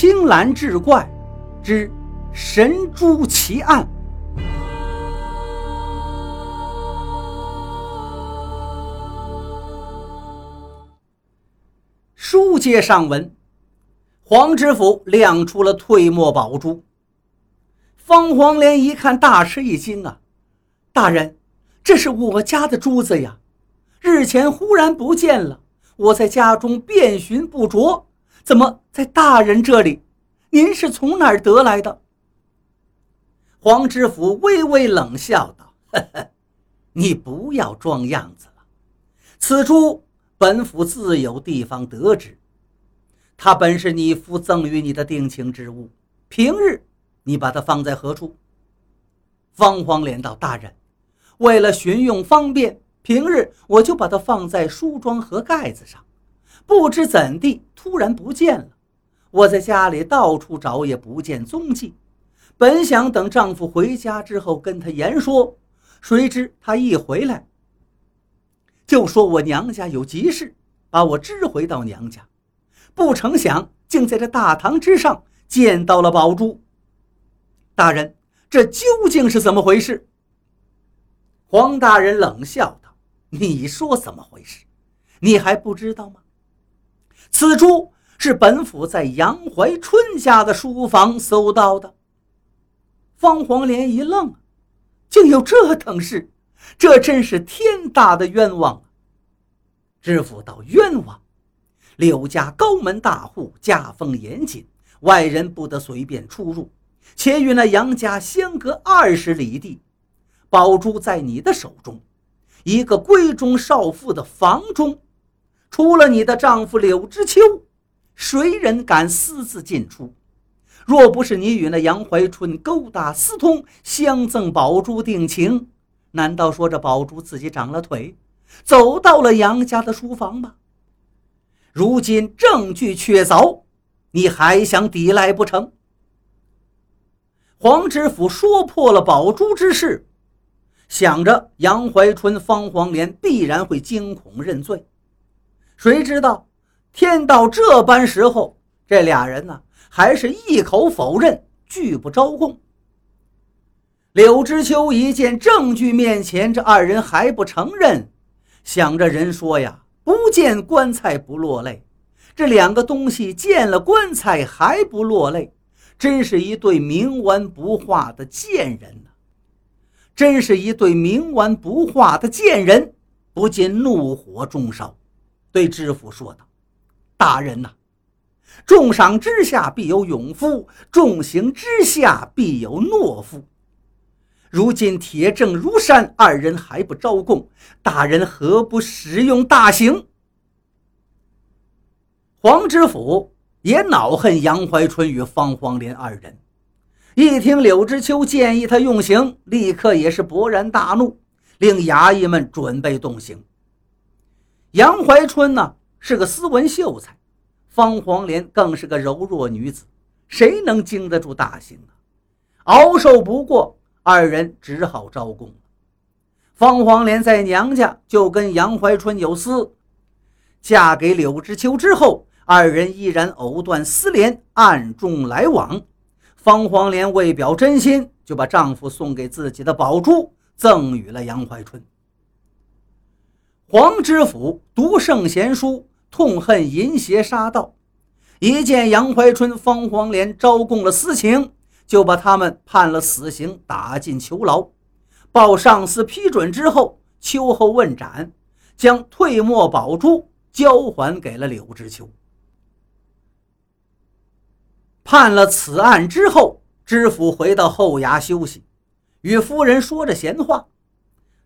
青蓝志怪之神珠奇案。书接上文，黄知府亮出了退墨宝珠。方黄莲一看，大吃一惊啊！大人，这是我家的珠子呀！日前忽然不见了，我在家中遍寻不着，怎么在大人这里？您是从哪儿得来的？黄知府微微冷笑道：“呵呵，你不要装样子了。此珠本府自有地方得知，它本是你父赠与你的定情之物。平日你把它放在何处？”方黄连道：“大人，为了寻用方便。”平日我就把它放在梳妆盒盖子上，不知怎地突然不见了。我在家里到处找也不见踪迹，本想等丈夫回家之后跟他言说，谁知他一回来就说我娘家有急事，把我支回到娘家。不成想竟在这大堂之上见到了宝珠。大人，这究竟是怎么回事？黄大人冷笑道。你说怎么回事？你还不知道吗？此珠是本府在杨怀春家的书房搜到的。方黄莲一愣，竟有这等事，这真是天大的冤枉啊！知府道：“冤枉！柳家高门大户，家风严谨，外人不得随便出入，且与那杨家相隔二十里地，宝珠在你的手中。”一个闺中少妇的房中，除了你的丈夫柳知秋，谁人敢私自进出？若不是你与那杨怀春勾搭私通，相赠宝珠定情，难道说这宝珠自己长了腿，走到了杨家的书房吗？如今证据确凿，你还想抵赖不成？黄知府说破了宝珠之事。想着杨怀春、方黄莲必然会惊恐认罪，谁知道天到这般时候，这俩人呢还是一口否认，拒不招供。柳知秋一见证据面前，这二人还不承认，想着人说呀，不见棺材不落泪，这两个东西见了棺材还不落泪，真是一对冥顽不化的贱人呐！真是一对冥顽不化的贱人，不禁怒火中烧，对知府说道：“大人呐，重赏之下必有勇夫，重刑之下必有懦夫。如今铁证如山，二人还不招供，大人何不使用大刑？”黄知府也恼恨杨怀春与方黄林二人。一听柳知秋建议他用刑，立刻也是勃然大怒，令衙役们准备动刑。杨怀春呢是个斯文秀才，方黄莲更是个柔弱女子，谁能经得住大刑啊？熬受不过，二人只好招供。方黄莲在娘家就跟杨怀春有私，嫁给柳知秋之后，二人依然藕断丝连，暗中来往。方黄莲为表真心，就把丈夫送给自己的宝珠赠予了杨怀春。黄知府读圣贤书，痛恨淫邪杀盗，一见杨怀春、方黄莲招供了私情，就把他们判了死刑，打进囚牢。报上司批准之后，秋后问斩，将退没宝珠交还给了柳知秋。判了此案之后，知府回到后衙休息，与夫人说着闲话。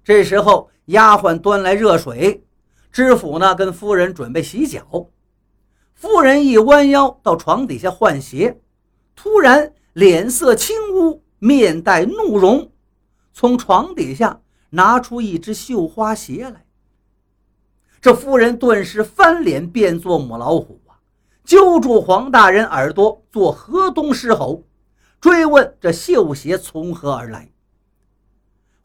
这时候，丫鬟端来热水，知府呢跟夫人准备洗脚。夫人一弯腰到床底下换鞋，突然脸色青乌，面带怒容，从床底下拿出一只绣花鞋来。这夫人顿时翻脸变作母老虎啊。揪住黄大人耳朵，做河东狮吼，追问这绣鞋从何而来。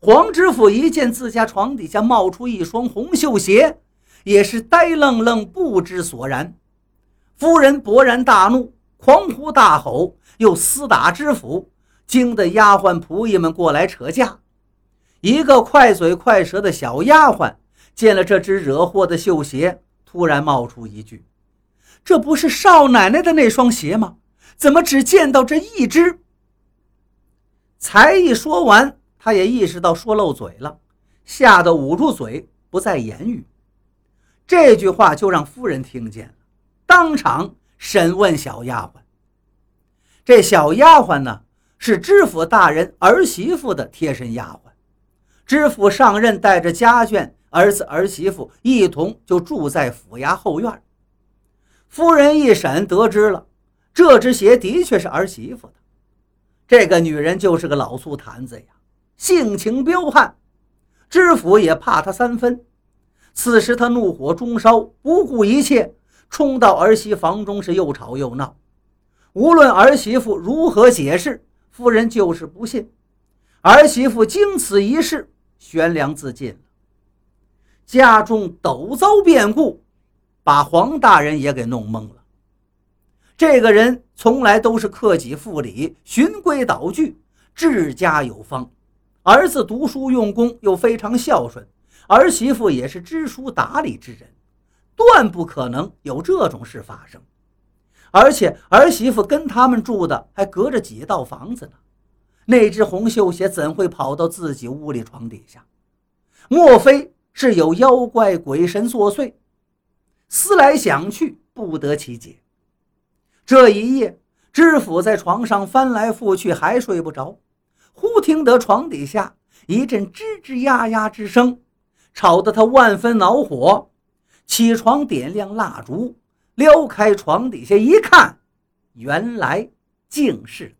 黄知府一见自家床底下冒出一双红绣鞋，也是呆愣愣，不知所然。夫人勃然大怒，狂呼大吼，又厮打知府，惊得丫鬟仆役们过来扯架。一个快嘴快舌的小丫鬟见了这只惹祸的绣鞋，突然冒出一句：“这不是少奶奶的那双鞋吗？怎么只见到这一只？”才一说完，他也意识到说漏嘴了，吓得捂住嘴，不再言语。这句话就让夫人听见了，当场审问小丫鬟。这小丫鬟呢，是知府大人儿媳妇的贴身丫鬟。知府上任，带着家眷、儿子儿媳妇一同就住在府衙后院。夫人一审得知了，这只鞋的确是儿媳妇的。这个女人就是个老醋坛子呀，性情彪悍，知府也怕他三分。此时他怒火中烧，不顾一切冲到儿媳房中，是又吵又闹。无论儿媳妇如何解释，夫人就是不信。儿媳妇经此一事，悬梁自尽了。家中陡遭变故，把黄大人也给弄懵了。这个人从来都是克己复礼、循规蹈矩、治家有方。儿子读书用功，又非常孝顺，儿媳妇也是知书达理之人，断不可能有这种事发生。而且儿媳妇跟他们住的还隔着几道房子呢，那只红绣鞋怎会跑到自己屋里床底下？莫非是有妖怪鬼神作祟？思来想去，不得其解。这一夜，知府在床上翻来覆去，还睡不着。忽听得床底下一阵吱吱呀呀之声，吵得他万分恼火，起床点亮蜡烛，撩开床底下一看，原来竟是